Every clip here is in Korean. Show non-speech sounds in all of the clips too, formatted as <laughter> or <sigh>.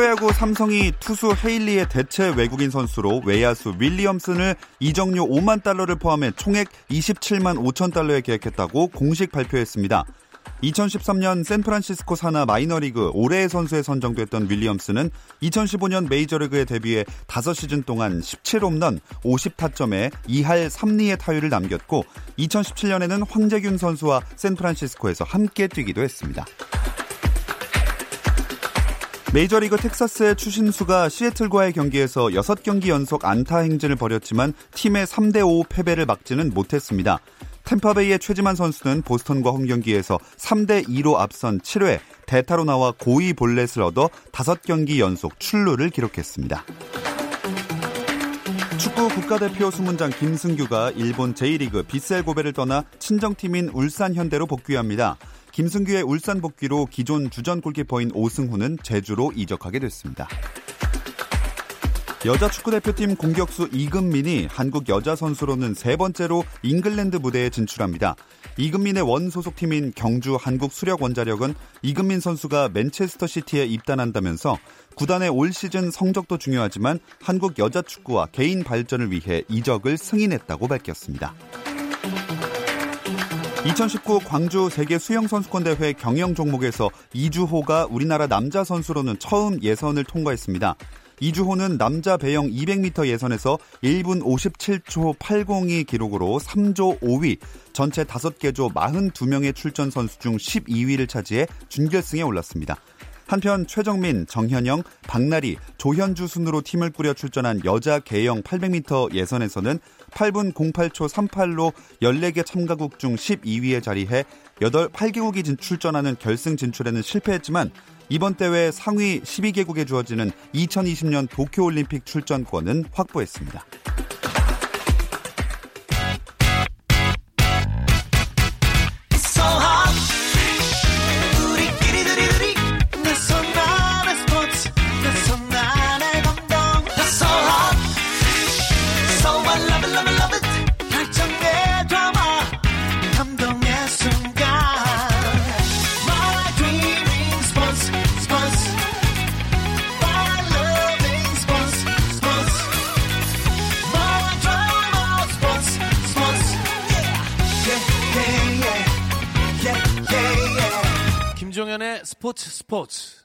프로야구 삼성이 투수 헤일리의 대체 외국인 선수로 외야수 윌리엄슨을 이적료 5만 달러를 포함해 총액 27만 5천 달러에 계약했다고 공식 발표했습니다. 2013년 샌프란시스코 산하 마이너리그 올해의 선수에 선정됐던 윌리엄스는 2015년 메이저리그에 데뷔해 5시즌 동안 17홈런 50타점에 2할 3리의 타율을 남겼고 2017년에는 황재균 선수와 샌프란시스코에서 함께 뛰기도 했습니다. 메이저리그 텍사스의 추신수가 시애틀과의 경기에서 6경기 연속 안타 행진을 벌였지만 팀의 3대5 패배를 막지는 못했습니다. 템파베이의 최지만 선수는 보스턴과 홈 경기에서 3대 2로 앞선 7회 대타로 나와 고위 볼넷을 얻어 5경기 연속 출루를 기록했습니다. 축구 국가대표 수문장 김승규가 일본 제1리그 비셀 고베를 떠나 친정팀인 울산 현대로 복귀합니다. 김승규의 울산 복귀로 기존 주전 골키퍼인 오승훈은 제주로 이적하게 됐습니다. 여자 축구대표팀 공격수 이금민이 한국 여자 선수로는 세 번째로 잉글랜드 무대에 진출합니다. 이금민의 원 소속팀인 경주 한국 수력 원자력은 이금민 선수가 맨체스터 시티에 입단한다면서 구단의 올 시즌 성적도 중요하지만 한국 여자 축구와 개인 발전을 위해 이적을 승인했다고 밝혔습니다. 2019 광주 세계 수영 선수권 대회 경영 종목에서 이주호가 우리나라 남자 선수로는 처음 예선을 통과했습니다. 이주호는 남자 배영 200m 예선에서 1분 57초 80이 기록으로 3조 5위, 전체 5개 조 42명의 출전 선수 중 12위를 차지해 준결승에 올랐습니다. 한편 최정민, 정현영, 박나리, 조현주 순으로 팀을 꾸려 출전한 여자 개영 800m 예선에서는 8분 08초 38로 14개 참가국 중 12위에 자리해 8, 8개국이 출전하는 결승 진출에는 실패했지만 이번 대회 상위 12개국에 주어지는 2020년 도쿄올림픽 출전권은 확보했습니다. 스포츠.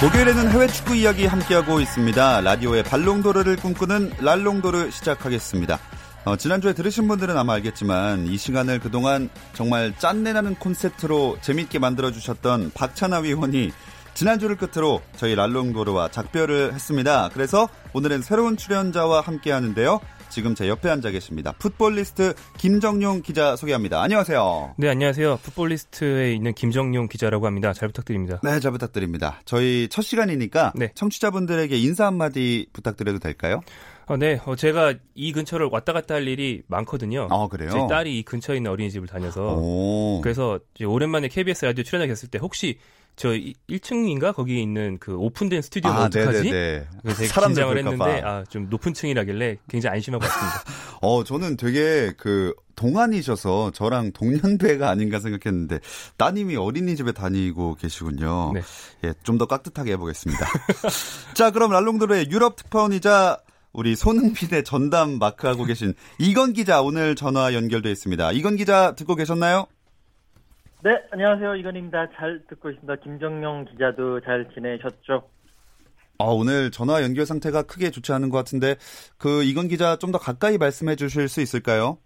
목요일에는 해외 축구 이야기 함께하고 있습니다. 라디오의 발롱도르를 꿈꾸는 랄롱도르 시작하겠습니다. 어, 지난주에 들으신 분들은 아마 알겠지만 이 시간을 그동안 정말 짠내나는 콘셉트로 재밌게 만들어주셨던 박찬하 위원이 지난주를 끝으로 저희 랄롱도르와 작별을 했습니다. 그래서 오늘은 새로운 출연자와 함께 하는데요. 지금 제 옆에 앉아 계십니다. 풋볼리스트 김정용 기자 소개합니다. 안녕하세요. 네, 안녕하세요. 풋볼리스트에 있는 김정용 기자라고 합니다. 잘 부탁드립니다. 네, 잘 부탁드립니다. 저희 첫 시간이니까 네. 청취자분들에게 인사 한마디 부탁드려도 될까요? 어, 네, 어, 제가 이 근처를 왔다 갔다 할 일이 많거든요. 아, 그래요? 제 딸이 이 근처에 있는 어린이집을 다녀서. 오. 그래서 오랜만에 KBS 라디오 출연하게 됐을 때 혹시 저 1층인가 거기에 있는 그 오픈된 스튜디오가 아, 어떡하지? 네네네. 그래서 긴장을 했는데 아, 좀 높은 층이라길래 굉장히 안심하고 왔습니다. <laughs> 어, 저는 되게 그 동안이셔서 저랑 동년배가 아닌가 생각했는데 따님이 어린이집에 다니고 계시군요. 네. 예, 좀 더 깍듯하게 해보겠습니다. <laughs> 자, 그럼 랄롱도르의 유럽 특파원이자 우리 손흥민의 전담 마크하고 계신 이건 기자 오늘 전화 연결돼 있습니다. 이건 기자 듣고 계셨나요? 네, 안녕하세요. 이건입니다. 잘 듣고 있습니다. 김정용 기자도 잘 지내셨죠? 아, 오늘 전화 연결 상태가 크게 좋지 않은 것 같은데 그 이건 기자 좀 더 가까이 말씀해 주실 수 있을까요?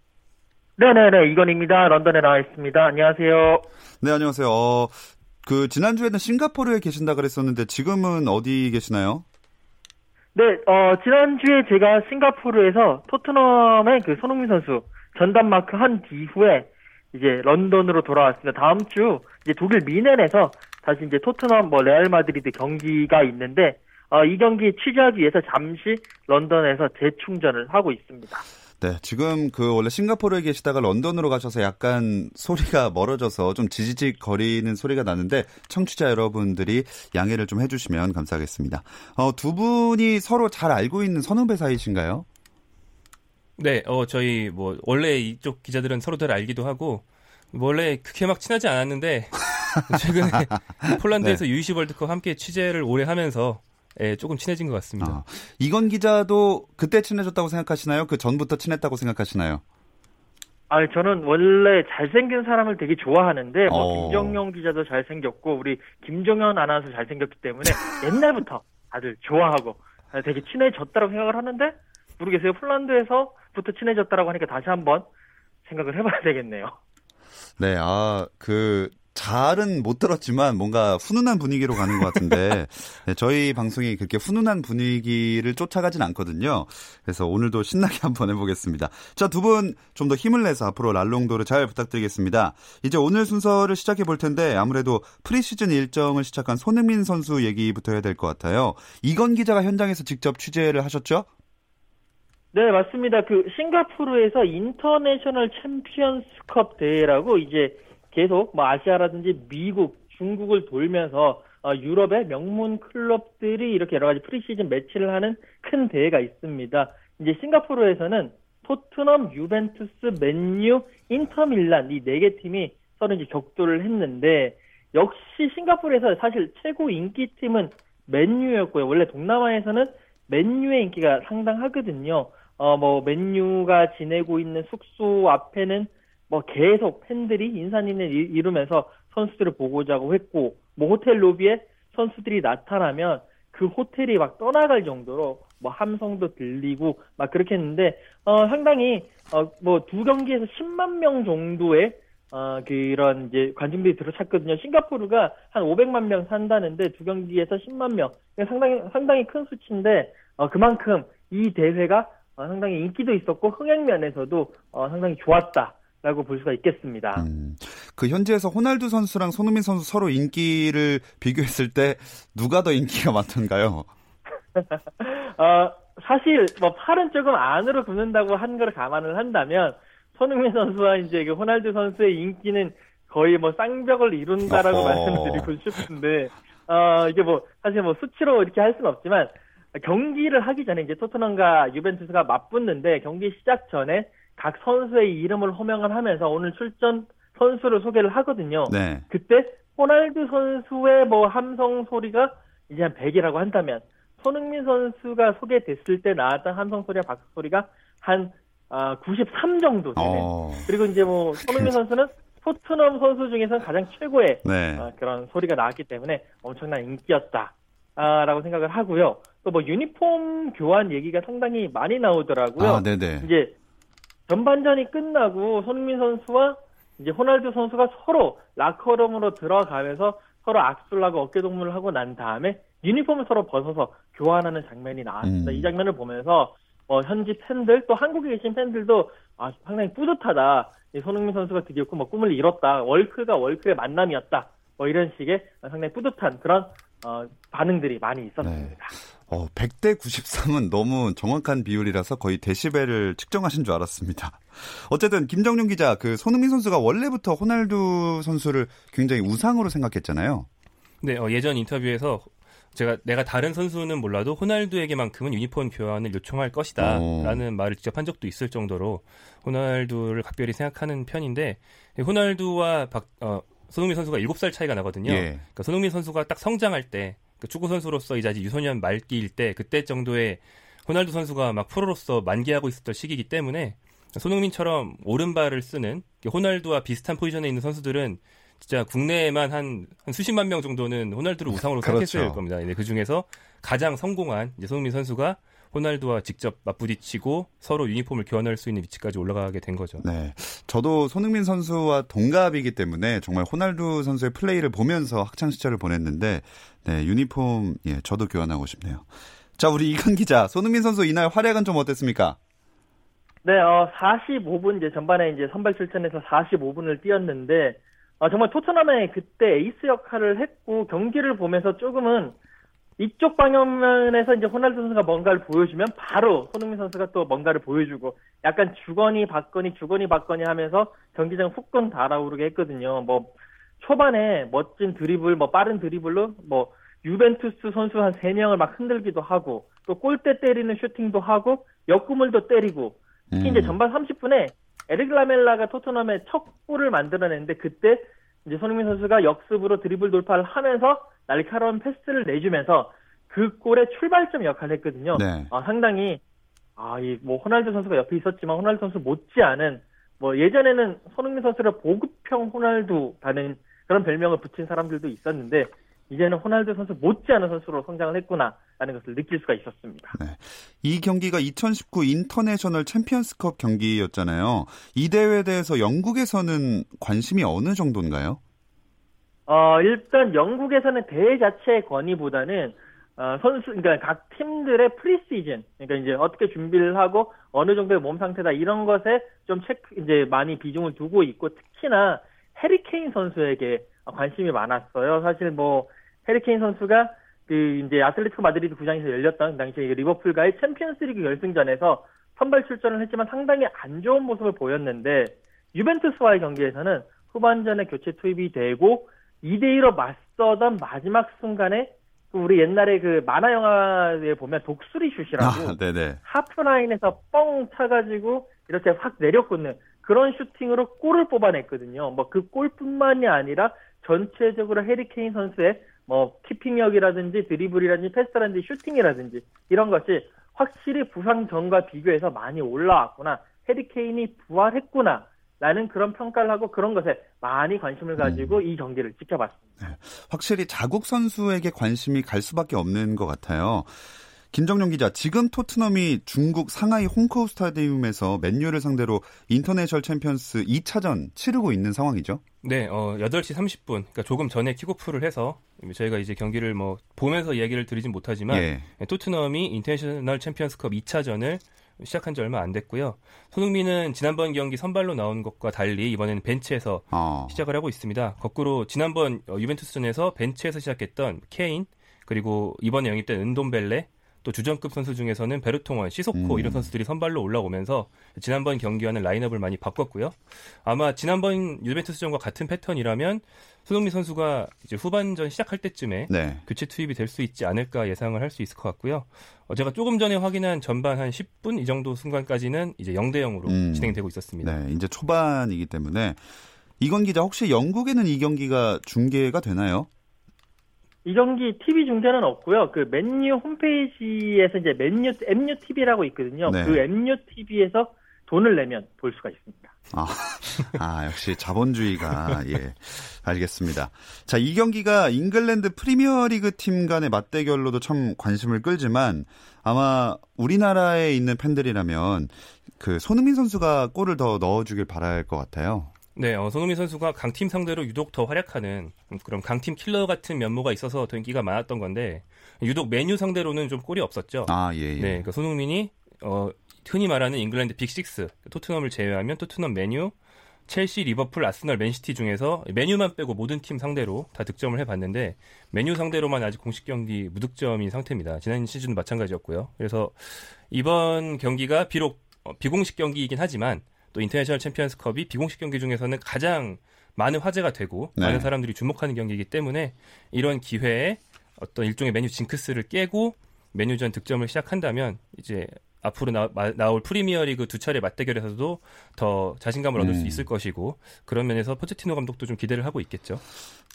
네네네, 이건입니다. 런던에 나와 있습니다. 안녕하세요. 네, 안녕하세요. 어, 그, 지난주에는 싱가포르에 계신다 그랬었는데, 지금은 어디 계시나요? 네, 어, 지난주에 제가 싱가포르에서 토트넘의 그 손흥민 선수 전담 마크 한 뒤 후에 이제 런던으로 돌아왔습니다. 다음 주 이제 독일 뮌헨에서 다시 이제 토트넘 뭐 레알 마드리드 경기가 있는데 어, 이 경기 취재하기 위해서 잠시 런던에서 재충전을 하고 있습니다. 네, 지금 그 원래 싱가포르에 계시다가 런던으로 가셔서 약간 소리가 멀어져서 좀 지지직 거리는 소리가 나는데 청취자 여러분들이 양해를 좀 해주시면 감사하겠습니다. 어, 두 분이 서로 잘 알고 있는 선후배 사이신가요? 네, 어, 저희 뭐 원래 이쪽 기자들은 서로들 알기도 하고 원래 그렇게 막 친하지 않았는데 <laughs> 최근에 폴란드에서 네. U20 월드컵 함께 취재를 오래 하면서 예, 조금 친해진 것 같습니다. 아, 이건 기자도 그때 친해졌다고 생각하시나요? 그 전부터 친했다고 생각하시나요? 아, 저는 원래 잘생긴 사람을 되게 좋아하는데 뭐 어. 김정용 기자도 잘생겼고 우리 김정현 아나운서 잘생겼기 때문에 옛날부터 다들 좋아하고 되게 친해졌다고 생각을 하는데 모르겠어요. 폴란드에서부터 친해졌다라고 하니까 다시 한번 생각을 해봐야 되겠네요. 네, 아, 그, 잘은 못 들었지만 뭔가 훈훈한 분위기로 가는 것 같은데 <laughs> 네, 저희 방송이 그렇게 훈훈한 분위기를 쫓아가진 않거든요. 그래서 오늘도 신나게 한번 해보겠습니다. 자, 두 분 좀 더 힘을 내서 앞으로 랄롱도를 잘 부탁드리겠습니다. 이제 오늘 순서를 시작해 볼 텐데 아무래도 프리시즌 일정을 시작한 손흥민 선수 얘기부터 해야 될 것 같아요. 이건 기자가 현장에서 직접 취재를 하셨죠? 네, 맞습니다. 그 싱가포르에서 인터내셔널 챔피언스컵 대회라고 이제 계속 뭐 아시아라든지 미국, 중국을 돌면서 어, 유럽의 명문 클럽들이 이렇게 여러 가지 프리시즌 매치를 하는 큰 대회가 있습니다. 이제 싱가포르에서는 토트넘, 유벤투스, 맨유, 인터밀란 이 네 개 팀이 서로 이제 격돌을 했는데 역시 싱가포르에서 사실 최고 인기 팀은 맨유였고요. 원래 동남아에서는 맨유의 인기가 상당하거든요. 어, 뭐, 맨유가 지내고 있는 숙소 앞에는 뭐 계속 팬들이 인사인을 이루면서 선수들을 보고 자고 했고 뭐 호텔 로비에 선수들이 나타나면 그 호텔이 막 떠나갈 정도로 뭐 함성도 들리고 막 그렇게 했는데 어 상당히 어 뭐 두 경기에서 10만 명 정도의 어 그런 이제 관중들이 들어찼거든요. 싱가포르가 한 500만 명 산다는데 두 경기에서 10만 명 상당히 상당히 큰 수치인데 어 그만큼 이 대회가 어, 상당히 인기도 있었고 흥행 면에서도 어, 상당히 좋았다. 라고 볼 수가 있겠습니다. 음, 그 현지에서 호날두 선수랑 손흥민 선수 서로 인기를 비교했을 때 누가 더 인기가 많던가요? <laughs> 어, 사실 뭐 팔은 조금 안으로 굽는다고 한 걸 감안을 한다면 손흥민 선수와 이제 그 호날두 선수의 인기는 거의 뭐 쌍벽을 이룬다라고 말씀드리고 싶은데 어 이게 뭐 사실 뭐 수치로 이렇게 할 수는 없지만 경기를 하기 전에 이제 토트넘과 유벤투스가 맞붙는데 경기 시작 전에 각 선수의 이름을 호명을 하면서 오늘 출전 선수를 소개를 하거든요. 네. 그때 호날두 선수의 뭐 함성 소리가 이제 한 100이라고 한다면 손흥민 선수가 소개됐을 때 나왔던 함성 소리와 박수 소리가 한 아, 93 정도 되는. 어... 그리고 이제 뭐 손흥민 선수는 토트넘 선수 중에서는 가장 최고의 네. 어, 그런 소리가 나왔기 때문에 엄청난 인기였다. 아, 라고 생각을 하고요. 또 뭐 유니폼 교환 얘기가 상당히 많이 나오더라고요. 아, 네네. 이제 전반전이 끝나고 손흥민 선수와 이제 호날두 선수가 서로 라커룸으로 들어가면서 서로 악수를 하고 어깨 동무를 하고 난 다음에 유니폼을 서로 벗어서 교환하는 장면이 나왔습니다. 음. 이 장면을 보면서 어, 현지 팬들 또 한국에 계신 팬들도 아, 상당히 뿌듯하다. 이 손흥민 선수가 드디어 뭐 꿈을 이뤘다. 월크가 월크의 만남이었다. 뭐 이런 식의 상당히 뿌듯한 그런 어, 반응들이 많이 있었습니다. 네. 어, 100대 93은 너무 정확한 비율이라서 거의 데시벨을 측정하신 줄 알았습니다. 어쨌든 김정윤 기자, 그 손흥민 선수가 원래부터 호날두 선수를 굉장히 우상으로 생각했잖아요. 네, 어, 예전 인터뷰에서 제가 내가 다른 선수는 몰라도 호날두에게만큼은 유니폼 교환을 요청할 것이다라는 어. 말을 직접 한 적도 있을 정도로 호날두를 각별히 생각하는 편인데 호날두와 박, 어, 손흥민 선수가 7살 차이가 나거든요. 예. 그러니까 손흥민 선수가 딱 성장할 때 그 축구 선수로서 이제 유소년 말기일 때 그때 정도의 호날두 선수가 막 프로로서 만개하고 있었던 시기이기 때문에 손흥민처럼 오른발을 쓰는 호날두와 비슷한 포지션에 있는 선수들은 진짜 국내에만 한, 한 수십만 명 정도는 호날두를 우상으로 그렇죠. 생각했을 겁니다. 그 중에서 가장 성공한 이제 손흥민 선수가 호날두와 직접 맞부딪히고 서로 유니폼을 교환할 수 있는 위치까지 올라가게 된 거죠. 네. 저도 손흥민 선수와 동갑이기 때문에 정말 호날두 선수의 플레이를 보면서 학창 시절을 보냈는데 네, 유니폼 예, 저도 교환하고 싶네요. 자, 우리 이강 기자, 손흥민 선수 이날 활약은 좀 어땠습니까? 네, 어, 45분 이제 전반에 이제 선발 출전해서 45분을 뛰었는데 어, 정말 토트넘의 그때 에이스 역할을 했고 경기를 보면서 조금은 이쪽 방면에서 이제 호날두 선수가 뭔가를 보여주면 바로 손흥민 선수가 또 뭔가를 보여주고 약간 주거니 받거니 주거니 받거니 하면서 경기장 후끈 달아오르게 했거든요. 뭐 초반에 멋진 드리블, 뭐 빠른 드리블로 뭐 유벤투스 선수 한 3명을 막 흔들기도 하고 또 골대 때리는 슈팅도 하고 역구물도 때리고 특히 음. 이제 전반 30분에 에릭 라멜라가 토트넘의 첫 골을 만들어냈는데 그때 이제 손흥민 선수가 역습으로 드리블 돌파를 하면서 날카로운 패스를 내주면서 그 골의 출발점 역할을 했거든요. 네. 아, 상당히 아, 이 뭐 호날두 선수가 옆에 있었지만 호날두 선수 못지 않은 뭐 예전에는 손흥민 선수를 보급형 호날두라는 그런 별명을 붙인 사람들도 있었는데 이제는 호날두 선수 못지않은 선수로 성장을 했구나라는 것을 느낄 수가 있었습니다. 네. 이 경기가 2019 인터내셔널 챔피언스컵 경기였잖아요. 이 대회에 대해서 영국에서는 관심이 어느 정도인가요? 어, 일단 영국에서는 대회 자체의 권위보다는 어, 선수, 그러니까 각 팀들의 프리시즌, 그러니까 이제 어떻게 준비를 하고 어느 정도의 몸 상태다 이런 것에 좀 체크, 이제 많이 비중을 두고 있고 특히나 해리 케인 선수에게 관심이 많았어요. 사실 뭐 해리 케인 선수가 그 이제 아틀레티코 마드리드 구장에서 열렸던 그 당시에 리버풀과의 챔피언스리그 결승전에서 선발 출전을 했지만 상당히 안 좋은 모습을 보였는데 유벤투스와의 경기에서는 후반전에 교체 투입이 되고 2대2로 맞서던 마지막 순간에 그 우리 옛날에 그 만화 영화에 보면 독수리 슛이라고 아, 하프라인에서 뻥 차가지고 이렇게 확 내려꽂는 그런 슈팅으로 골을 뽑아냈거든요. 뭐 그 골뿐만이 아니라 전체적으로 해리케인 선수의 뭐 키핑력이라든지 드리블이라든지 패스라든지 슈팅이라든지 이런 것이 확실히 부상 전과 비교해서 많이 올라왔구나. 해리케인이 부활했구나. 라는 그런 평가를 하고 그런 것에 많이 관심을 가지고 음. 이 경기를 지켜봤습니다. 네. 확실히 자국 선수에게 관심이 갈 수밖에 없는 것 같아요. 김정용 기자, 지금 토트넘이 중국 상하이 홍커우 스타디움에서 맨유를 상대로 인터내셔널 챔피언스 2차전 치르고 있는 상황이죠? 네, 어, 8시 30분, 그러니까 조금 전에 킥오프를 해서 저희가 이제 경기를 뭐 보면서 얘기를 드리진 못하지만 예. 토트넘이 인터내셔널 챔피언스컵 2차전을 시작한 지 얼마 안 됐고요. 손흥민은 지난번 경기 선발로 나온 것과 달리 이번에는 벤치에서 어. 시작을 하고 있습니다. 거꾸로 지난번 어, 유벤투스전에서 벤치에서 시작했던 케인 그리고 이번에 영입된 은돔벨레 또 주전급 선수 중에서는 베르통언, 시소코 음. 이런 선수들이 선발로 올라오면서 지난번 경기와는 라인업을 많이 바꿨고요. 아마 지난번 유벤투스전과 같은 패턴이라면 손흥민 선수가 이제 후반전 시작할 때쯤에 네. 교체 투입이 될 수 있지 않을까 예상을 할 수 있을 것 같고요. 어, 제가 조금 전에 확인한 전반 한 10분 이 정도 순간까지는 이제 0대 0으로 음. 진행되고 있었습니다. 네, 이제 초반이기 때문에 이건 기자 혹시 영국에는 이 경기가 중계가 되나요? 이 경기 TV 중계는 없고요. 그 맨유 홈페이지에서 이제 맨유 MU TV라고 있거든요. 네. 그 MU TV에서 돈을 내면 볼 수가 있습니다. 아, <laughs> 아 역시 자본주의가 예 알겠습니다. 자 이 경기가 잉글랜드 프리미어리그 팀 간의 맞대결로도 참 관심을 끌지만 아마 우리나라에 있는 팬들이라면 그 손흥민 선수가 골을 더 넣어주길 바랄 것 같아요. 네, 어, 손흥민 선수가 강팀 상대로 유독 더 활약하는 그런 강팀 킬러 같은 면모가 있어서 더 인기가 많았던 건데 유독 맨유 상대로는 좀 골이 없었죠. 아, 예, 예. 네, 그러니까 손흥민이 어, 흔히 말하는 잉글랜드 빅식스 토트넘을 제외하면 토트넘 맨유 첼시, 리버풀, 아스널, 맨시티 중에서 맨유만 빼고 모든 팀 상대로 다 득점을 해봤는데 맨유 상대로만 아직 공식 경기 무득점인 상태입니다. 지난 시즌도 마찬가지였고요. 그래서 이번 경기가 비록 어, 비공식 경기이긴 하지만 또 인터내셔널 챔피언스컵이 비공식 경기 중에서는 가장 많은 화제가 되고 네. 많은 사람들이 주목하는 경기이기 때문에 이런 기회에 어떤 일종의 맨유 징크스를 깨고 맨유전 득점을 시작한다면 이제 앞으로 나, 올 프리미어리그 두 차례 맞대결에서도 더 자신감을 얻을 음. 수 있을 것이고 그런 면에서 포체티노 감독도 좀 기대를 하고 있겠죠.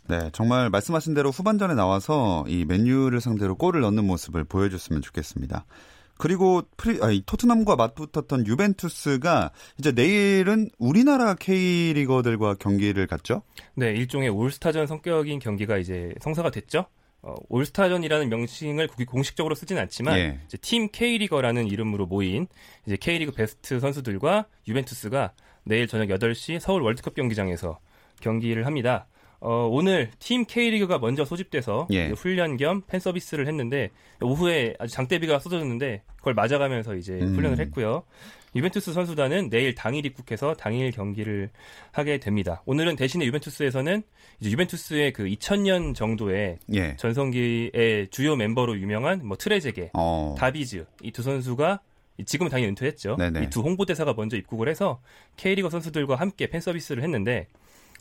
네, 정말 말씀하신 대로 후반전에 나와서 이 맨유를 상대로 골을 넣는 모습을 보여줬으면 좋겠습니다. 그리고 프리, 아니, 토트넘과 맞붙었던 유벤투스가 이제 내일은 우리나라 K리거들과 경기를 갖죠? 네, 일종의 올스타전 성격인 경기가 이제 성사가 됐죠. 어, 올스타전이라는 명칭을 공식적으로 쓰진 않지만 예. 이제 팀 K리거라는 이름으로 모인 이제 K리그 베스트 선수들과 유벤투스가 내일 저녁 8시 서울 월드컵 경기장에서 경기를 합니다. 어, 오늘 팀 K리그가 먼저 소집돼서 예. 훈련 겸 팬 서비스를 했는데 오후에 아주 장대비가 쏟아졌는데 그걸 맞아가면서 이제 음. 훈련을 했고요. 유벤투스 선수단은 내일 당일 입국해서 당일 경기를 하게 됩니다. 오늘은 대신에 유벤투스에서는 이제 유벤투스의 그 2000년 정도의 예. 전성기의 주요 멤버로 유명한 뭐 트레제게, 어. 다비즈 이 두 선수가 지금은 당연히 은퇴했죠. 이 두 홍보대사가 먼저 입국을 해서 K리거 선수들과 함께 팬 서비스를 했는데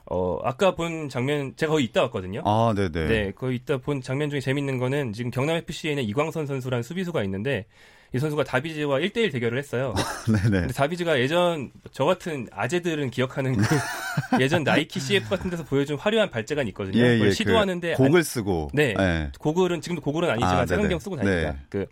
어, 아까 본 장면, 제가 거기 있다 왔거든요. 아, 네 네. 네, 거기 있다 본 장면 중에 재밌는 거는 지금 경남FC에는 이광선 선수라는 수비수가 있는데 이 선수가 다비즈와 1대1 대결을 했어요. <laughs> 네네. 근데 다비즈가 예전 저 같은 아재들은 기억하는 그 <laughs> 예전 나이키 CF 같은 데서 보여준 화려한 발재간이 있거든요. 예, 예, 그 시도하는데 그 곡을 쓰고 네. 예. 고글은 지금도 고글은 아니지만 아, 색안경 쓰고 다닙니다. 네. 그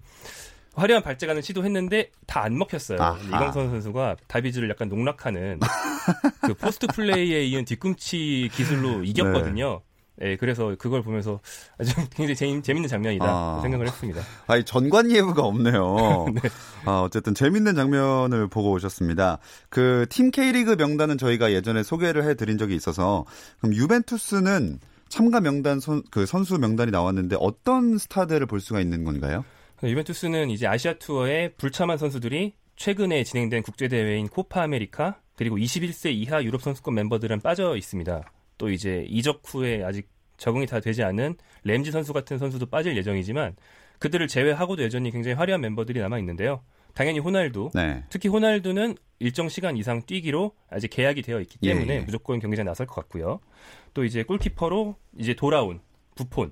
화려한 발재간을 시도했는데 다 안 먹혔어요. 이광선 선수가 다비즈를 약간 농락하는 <laughs> 그 포스트 플레이에 이은 뒤꿈치 기술로 이겼거든요. 네. 네, 그래서 그걸 보면서 아주 <laughs> 굉장히 재밌, 재밌는 장면이다 아. 생각을 했습니다. 아니 전관 예우가 없네요. <laughs> 네. 아, 어쨌든 재밌는 장면을 보고 오셨습니다. 그 팀 K리그 명단은 저희가 예전에 소개를 해드린 적이 있어서 그럼 유벤투스는 참가 명단 선, 그 선수 명단이 나왔는데 어떤 스타들을 볼 수가 있는 건가요? 유벤투스는 이제 아시아 투어에 불참한 선수들이 최근에 진행된 국제 대회인 코파 아메리카 그리고 21세 이하 유럽 선수권 멤버들은 빠져 있습니다. 또 이제 이적 후에 아직 적응이 다 되지 않은 램지 선수 같은 선수도 빠질 예정이지만 그들을 제외하고도 여전히 굉장히 화려한 멤버들이 남아 있는데요. 당연히 호날두, 네. 특히 호날두는 일정 시간 이상 뛰기로 아직 계약이 되어 있기 때문에 예, 예. 무조건 경기장 나설 것 같고요. 또 이제 골키퍼로 이제 돌아온 부폰,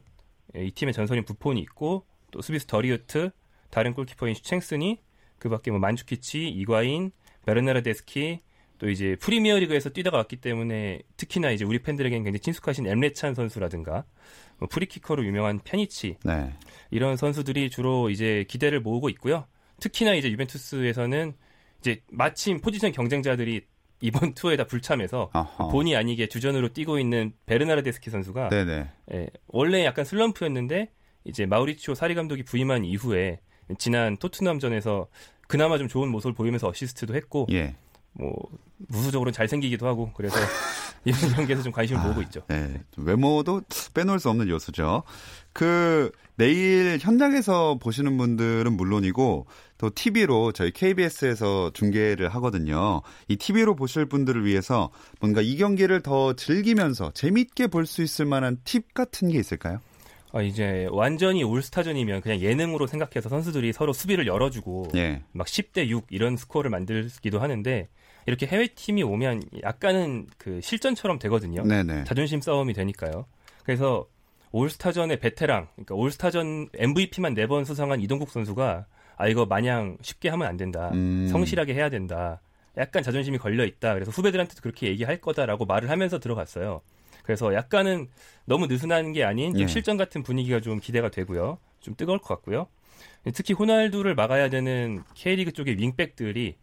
예, 이 팀의 전설인 부폰이 있고 또 수비수 더 리흐트, 다른 골키퍼인 슈체스니, 그 밖에 뭐 만주키치, 이과인, 베르나르데스키, 또 이제 프리미어리그에서 뛰다가 왔기 때문에 특히나 이제 우리 팬들에게는 굉장히 친숙하신 엠레찬 선수라든가 뭐 프리키커로 유명한 피아니치 네. 이런 선수들이 주로 이제 기대를 모으고 있고요. 특히나 이제 유벤투스에서는 이제 마침 포지션 경쟁자들이 이번 <laughs> 투어에 다 불참해서 어허. 본의 아니게 주전으로 뛰고 있는 베르나르데스키 선수가 예, 원래 약간 슬럼프였는데 이제 마우리치오 사리 감독이 부임한 이후에 지난 토트넘전에서 그나마 좀 좋은 모습을 보이면서 어시스트도 했고 예. 뭐 무수적으로 잘생기기도 하고 그래서 <laughs> 이런 경기에서 좀 관심을 아, 모으고 있죠. 네. 외모도 빼놓을 수 없는 요소죠. 그 내일 현장에서 보시는 분들은 물론이고 또 TV로 저희 KBS에서 중계를 하거든요. 이 TV로 보실 분들을 위해서 뭔가 이 경기를 더 즐기면서 재밌게 볼 수 있을 만한 팁 같은 게 있을까요? 어, 이제 완전히 올스타전이면 그냥 예능으로 생각해서 선수들이 서로 수비를 열어주고 예. 막 10대 6 이런 스코어를 만들기도 하는데 이렇게 해외 팀이 오면 약간은 그 실전처럼 되거든요. 네네. 자존심 싸움이 되니까요. 그래서 올스타전의 베테랑, 그러니까 올스타전 MVP만 네 번 수상한 이동국 선수가 아 이거 마냥 쉽게 하면 안 된다. 음. 성실하게 해야 된다. 약간 자존심이 걸려 있다. 그래서 후배들한테도 그렇게 얘기할 거다라고 말을 하면서 들어갔어요. 그래서 약간은 너무 느슨한 게 아닌 좀 예. 실전 같은 분위기가 좀 기대가 되고요. 좀 뜨거울 것 같고요. 특히 호날두를 막아야 되는 K리그 쪽의 윙백들이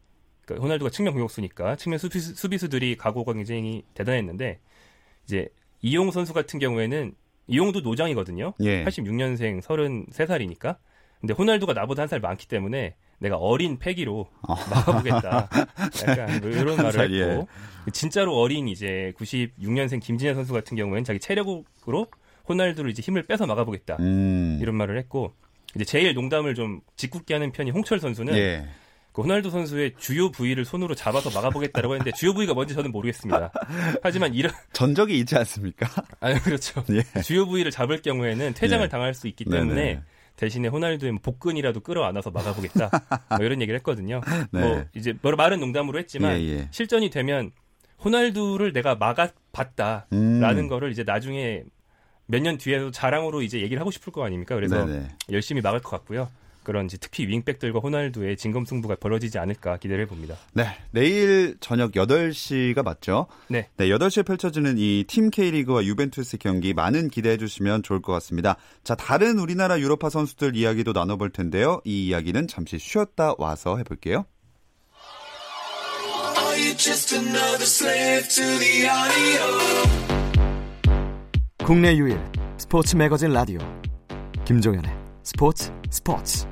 그러니까 호날두가 측면 공격수니까 측면 수비수, 수비수들이 각오가 굉장히 대단했는데 이제 이용 선수 같은 경우에는 이용도 노장이거든요. 예. 86년생 33살이니까. 근데 호날두가 나보다 한 살 많기 때문에 내가 어린 패기로 어. 막아보겠다. 약간 뭐 이런 말을 했고 예. 진짜로 어린 이제 96년생 김진현 선수 같은 경우에는 자기 체력으로 호날두를 이제 힘을 빼서 막아보겠다. 음. 이런 말을 했고 이제 제일 농담을 좀 짓궂게 하는 편이 홍철 선수는 예. 그 호날두 선수의 주요 부위를 손으로 잡아서 막아보겠다라고 했는데 주요 부위가 뭔지 저는 모르겠습니다. 하지만 이런 <laughs> 전적이 있지 않습니까? 아 그렇죠. 예. 주요 부위를 잡을 경우에는 퇴장을 예. 당할 수 있기 때문에 네네. 대신에 호날두의 뭐 복근이라도 끌어안아서 막아보겠다. <laughs> 뭐 이런 얘기를 했거든요. 네. 뭐 이제 뭐 말은 농담으로 했지만 예, 예. 실전이 되면 호날두를 내가 막아봤다라는 음. 거를 이제 나중에 몇 년 뒤에도 자랑으로 이제 얘기를 하고 싶을 거 아닙니까? 그래서 네네. 열심히 막을 것 같고요. 그런 이제 특히 윙백들과 호날두의 진검 승부가 벌어지지 않을까 기대를 해봅니다. 네. 내일 저녁 8시가 맞죠? 네. 네, 8시에 펼쳐지는 이 팀 K리그와 유벤투스 경기 많은 기대해 주시면 좋을 것 같습니다. 자, 다른 우리나라 유로파 선수들 이야기도 나눠볼 텐데요. 이 이야기는 잠시 쉬었다 와서 해볼게요. 국내 유일 스포츠 매거진 라디오 김정현의 스포츠 스포츠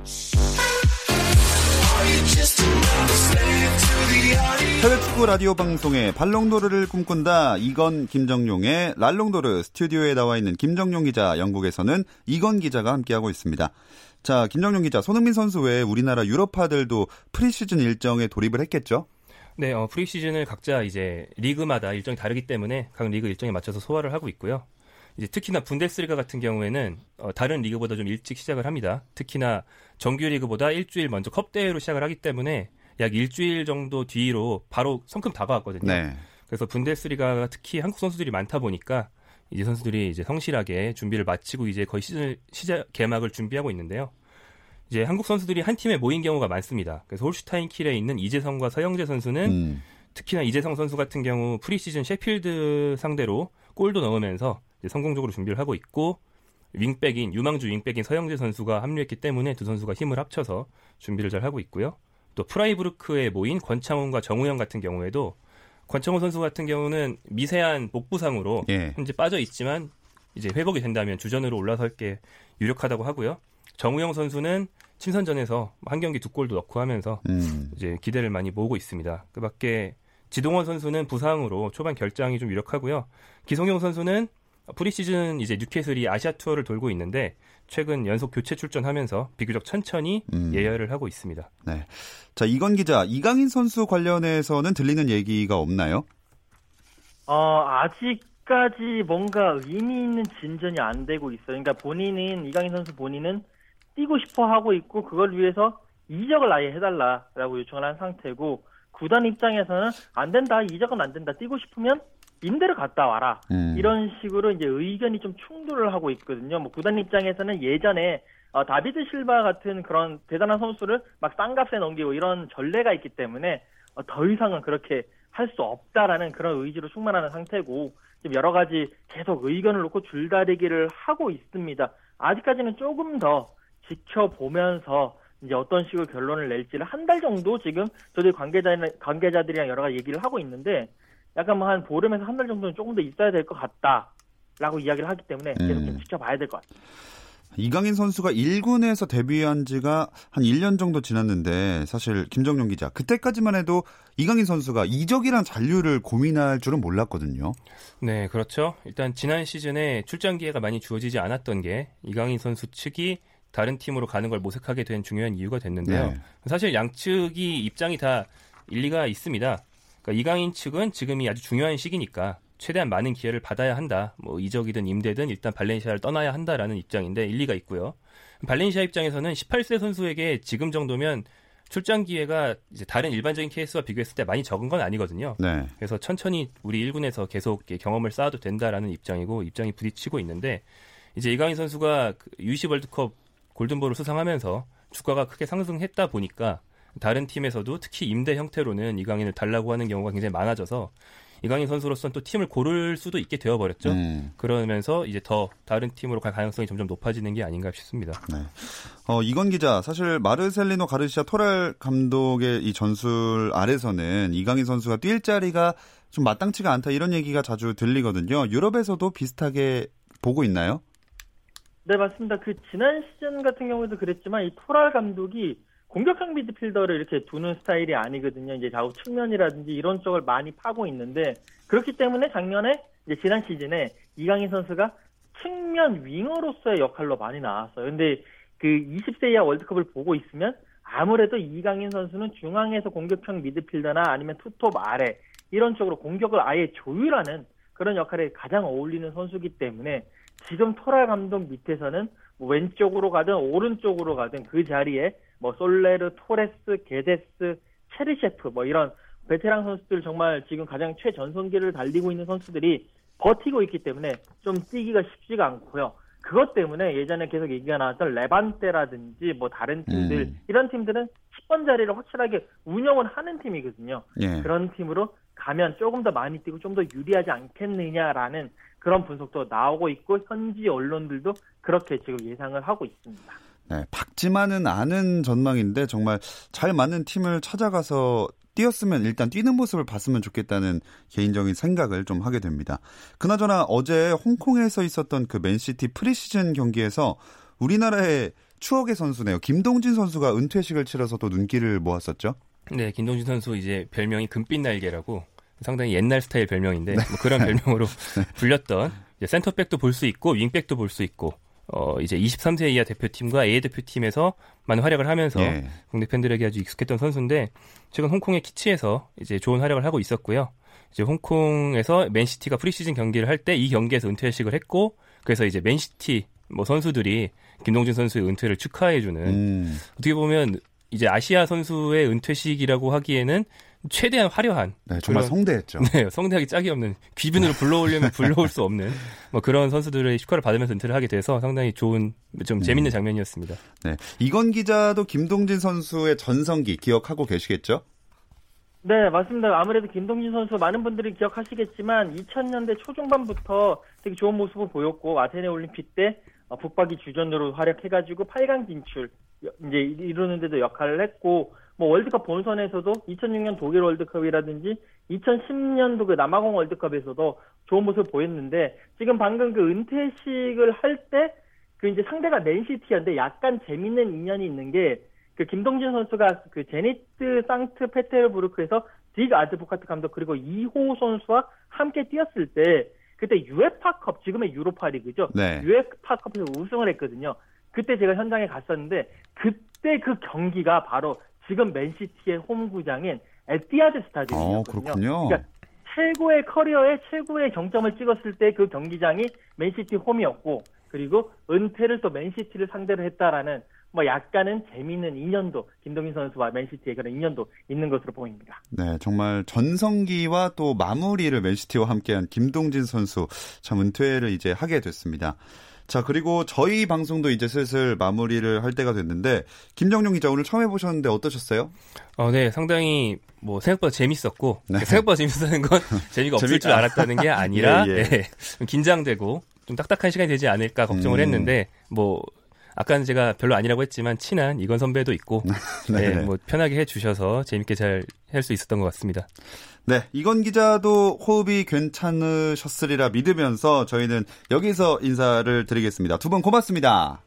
해외 축구 라디오 방송의 발롱도르를 꿈꾼다 이건 김정용의 랄롱도르 스튜디오에 나와 있는 김정용 기자 영국에서는 이건 기자가 함께하고 있습니다. 자 김정용 기자 손흥민 선수 외에 우리나라 유럽파들도 프리시즌 일정에 돌입을 했겠죠? 네, 어, 프리시즌을 각자 이제 리그마다 일정이 다르기 때문에 각 리그 일정에 맞춰서 소화를 하고 있고요. 이제 특히나 분데스리가 같은 경우에는 어, 다른 리그보다 좀 일찍 시작을 합니다. 특히나 정규 리그보다 일주일 먼저 컵 대회로 시작을 하기 때문에 약 일주일 정도 뒤로 바로 성큼 다가왔거든요. 네. 그래서 분데스리가가 특히 한국 선수들이 많다 보니까 이제 선수들이 이제 성실하게 준비를 마치고 이제 거의 시즌 시작 개막을 준비하고 있는데요. 이제 한국 선수들이 한 팀에 모인 경우가 많습니다. 그래서 홀슈타인 킬에 있는 이재성과 서영재 선수는 음. 특히나 이재성 선수 같은 경우 프리시즌 셰필드 상대로 골도 넣으면서 성공적으로 준비를 하고 있고 윙백인 유망주 윙백인 서영재 선수가 합류했기 때문에 두 선수가 힘을 합쳐서 준비를 잘 하고 있고요. 또 프라이부르크에 모인 권창훈과 정우영 같은 경우에도 권창훈 선수 같은 경우는 미세한 목 부상으로 예. 현재 빠져 있지만 이제 회복이 된다면 주전으로 올라설 게 유력하다고 하고요. 정우영 선수는 친선전에서 한 경기 두 골도 넣고 하면서 음. 이제 기대를 많이 모으고 있습니다. 그밖에 지동원 선수는 부상으로 초반 결장이 좀 유력하고요. 기성용 선수는 프리시즌 이제 뉴캐슬이 아시아 투어를 돌고 있는데 최근 연속 교체 출전하면서 비교적 천천히 음. 예열을 하고 있습니다. 네. 자, 이건 기자, 이강인 선수 관련해서는 들리는 얘기가 없나요? 어, 아직 까지 뭔가 의미 있는 진전이 안 되고 있어요. 그러니까 본인은 이강인 선수 본인은 뛰고 싶어 하고 있고 그걸 위해서 이적을 아예 해달라라고 요청을 한 상태고 구단 입장에서는 안 된다 이적은 안 된다 뛰고 싶으면 임대를 갔다 와라 음. 이런 식으로 이제 의견이 좀 충돌을 하고 있거든요. 뭐 구단 입장에서는 예전에 어, 다비드 실바 같은 그런 대단한 선수를 막 싼값에 넘기고 이런 전례가 있기 때문에 어, 더 이상은 그렇게 할 수 없다라는 그런 의지로 충만하는 상태고 지금 여러 가지 계속 의견을 놓고 줄다리기를 하고 있습니다. 아직까지는 조금 더 지켜보면서 이제 어떤 식으로 결론을 낼지를 한 달 정도 지금 저희 관계자 관계자들이랑 여러 가지 얘기를 하고 있는데 약간 뭐 한 보름에서 한 달 정도는 조금 더 있어야 될 것 같다라고 이야기를 하기 때문에 계속 좀 음. 지켜봐야 될 것 같아요. 이강인 선수가 1군에서 데뷔한 지가 한 1년 정도 지났는데 사실 김정용 기자 그때까지만 해도 이강인 선수가 이적이란 잔류를 고민할 줄은 몰랐거든요. 네, 그렇죠. 일단 지난 시즌에 출장 기회가 많이 주어지지 않았던 게 이강인 선수 측이 다른 팀으로 가는 걸 모색하게 된 중요한 이유가 됐는데요. 네. 사실 양측이 입장이 다 일리가 있습니다. 그러니까 이강인 측은 지금이 아주 중요한 시기니까 최대한 많은 기회를 받아야 한다. 뭐 이적이든 임대든 일단 발렌시아를 떠나야 한다라는 입장인데 일리가 있고요. 발렌시아 입장에서는 18세 선수에게 지금 정도면 출장 기회가 이제 다른 일반적인 케이스와 비교했을 때 많이 적은 건 아니거든요. 네. 그래서 천천히 우리 1군에서 계속 경험을 쌓아도 된다라는 입장이고 입장이 부딪히고 있는데 이제 이강인 선수가 U20 그 월드컵 골든볼을 수상하면서 주가가 크게 상승했다 보니까 다른 팀에서도 특히 임대 형태로는 이강인을 달라고 하는 경우가 굉장히 많아져서 이강인 선수로서는 또 팀을 고를 수도 있게 되어버렸죠. 음. 그러면서 이제 더 다른 팀으로 갈 가능성이 점점 높아지는 게 아닌가 싶습니다. 네. 어, 이건 기자, 사실 마르셀리노 가르시아 토랄 감독의 이 전술 아래서는 이강인 선수가 뛸 자리가 좀 마땅치가 않다 이런 얘기가 자주 들리거든요. 유럽에서도 비슷하게 보고 있나요? 네, 맞습니다. 그 지난 시즌 같은 경우도 그랬지만 이 토랄 감독이 공격형 미드필더를 이렇게 두는 스타일이 아니거든요. 이제 좌우 측면이라든지 이런 쪽을 많이 파고 있는데 그렇기 때문에 작년에 이제 지난 시즌에 이강인 선수가 측면 윙어로서의 역할로 많이 나왔어요. 근데 그 20세 이하 월드컵을 보고 있으면 아무래도 이강인 선수는 중앙에서 공격형 미드필더나 아니면 투톱 아래 이런 쪽으로 공격을 아예 조율하는 그런 역할에 가장 어울리는 선수기 때문에 지금 토라 감독 밑에서는 뭐 왼쪽으로 가든 오른쪽으로 가든 그 자리에 뭐 솔레르, 토레스, 게데스, 체르셰프 뭐 이런 베테랑 선수들 정말 지금 가장 최전성기를 달리고 있는 선수들이 버티고 있기 때문에 좀 뛰기가 쉽지가 않고요. 그것 때문에 예전에 계속 얘기가 나왔던 레반테라든지 뭐 다른 팀들 음. 이런 팀들은 10번 자리를 확실하게 운영을 하는 팀이거든요. 예. 그런 팀으로 가면 조금 더 많이 뛰고 좀 더 유리하지 않겠느냐라는 그런 분석도 나오고 있고 현지 언론들도 그렇게 지금 예상을 하고 있습니다. 네, 박지만은 아는 전망인데 정말 잘 맞는 팀을 찾아가서 뛰었으면 일단 뛰는 모습을 봤으면 좋겠다는 개인적인 생각을 좀 하게 됩니다. 그나저나 어제 홍콩에서 있었던 그 맨시티 프리시즌 경기에서 우리나라의 추억의 선수네요. 김동진 선수가 은퇴식을 치러서 또 눈길을 모았었죠. 네, 김동진 선수 이제 별명이 금빛 날개라고 상당히 옛날 스타일 별명인데 네. 뭐 그런 별명으로 <laughs> 네. 불렸던 센터백도 볼 수 있고 윙백도 볼 수 있고 어 이제 23세 이하 대표팀과 A 대표팀에서 많은 활약을 하면서 예. 국내 팬들에게 아주 익숙했던 선수인데 최근 홍콩의 키치에서 이제 좋은 활약을 하고 있었고요. 이제 홍콩에서 맨시티가 프리시즌 경기를 할 때 이 경기에서 은퇴식을 했고 그래서 이제 맨시티 뭐 선수들이 김동준 선수의 은퇴를 축하해주는 음. 어떻게 보면 이제 아시아 선수의 은퇴식이라고 하기에는 최대한 화려한 네, 정말 그런, 성대했죠. <laughs> 네, 성대하기 짝이 없는 귀빈으로 불러오려면 <laughs> 불러올 수 없는 뭐 그런 선수들의 축하를 받으면서 은퇴를 하게 돼서 상당히 좋은 좀 재밌는 음. 장면이었습니다. 네, 이건 기자도 김동진 선수의 전성기 기억하고 계시겠죠? 네, 맞습니다. 아무래도 김동진 선수 많은 분들이 기억하시겠지만 2000년대 초중반부터 되게 좋은 모습을 보였고 아테네 올림픽 때 어, 북박이 주전으로 활약해가지고 8강 진출 이제 이루는데도 역할을 했고 뭐 월드컵 본선에서도 2006년 독일 월드컵이라든지 2010년도 그 남아공 월드컵에서도 좋은 모습을 보였는데 지금 방금 그 은퇴식을 할 때 그 이제 상대가 맨시티였는데 약간 재밌는 인연이 있는 게 그 김동진 선수가 그 제니트 상트 페테르부르크에서 딕 아드보카트 감독 그리고 이호 선수와 함께 뛰었을 때 그때 유에파컵 지금의 유로파 리그죠. 네. 유에파컵에서 우승을 했거든요. 그때 제가 현장에 갔었는데 그때 그 경기가 바로 지금 맨시티의 홈구장인 에티하드 스타디움이었거든요. 어, 그러니까 최고의 커리어의 최고의 정점을 찍었을 때 그 경기장이 맨시티 홈이었고 그리고 은퇴를 또 맨시티를 상대로 했다라는 뭐 약간은 재미있는 인연도 김동진 선수와 맨시티의 그런 인연도 있는 것으로 보입니다. 네, 정말 전성기와 또 마무리를 맨시티와 함께한 김동진 선수 참 은퇴를 이제 하게 됐습니다. 자, 그리고 저희 방송도 이제 슬슬 마무리를 할 때가 됐는데 김정용 기자 오늘 처음 해보셨는데 어떠셨어요? 어, 네, 상당히 뭐 생각보다 재밌었고 네. 생각보다 재밌었는 건 <laughs> 재미가 없을 줄 알았다는 게 아니라 예, 예. 네, 긴장되고 좀 딱딱한 시간이 되지 않을까 걱정을 음. 했는데 뭐 아까는 제가 별로 아니라고 했지만 친한 이건 선배도 있고 <laughs> 네, 네, 뭐 편하게 해주셔서 재밌게 잘 할 수 있었던 것 같습니다. 네, 이건 기자도 호흡이 괜찮으셨으리라 믿으면서 저희는 여기서 인사를 드리겠습니다. 두 분 고맙습니다.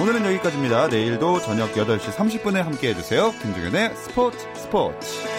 오늘은 여기까지입니다. 내일도 저녁 8시 30분에 함께 해주세요. 김종현의 스포츠 스포츠.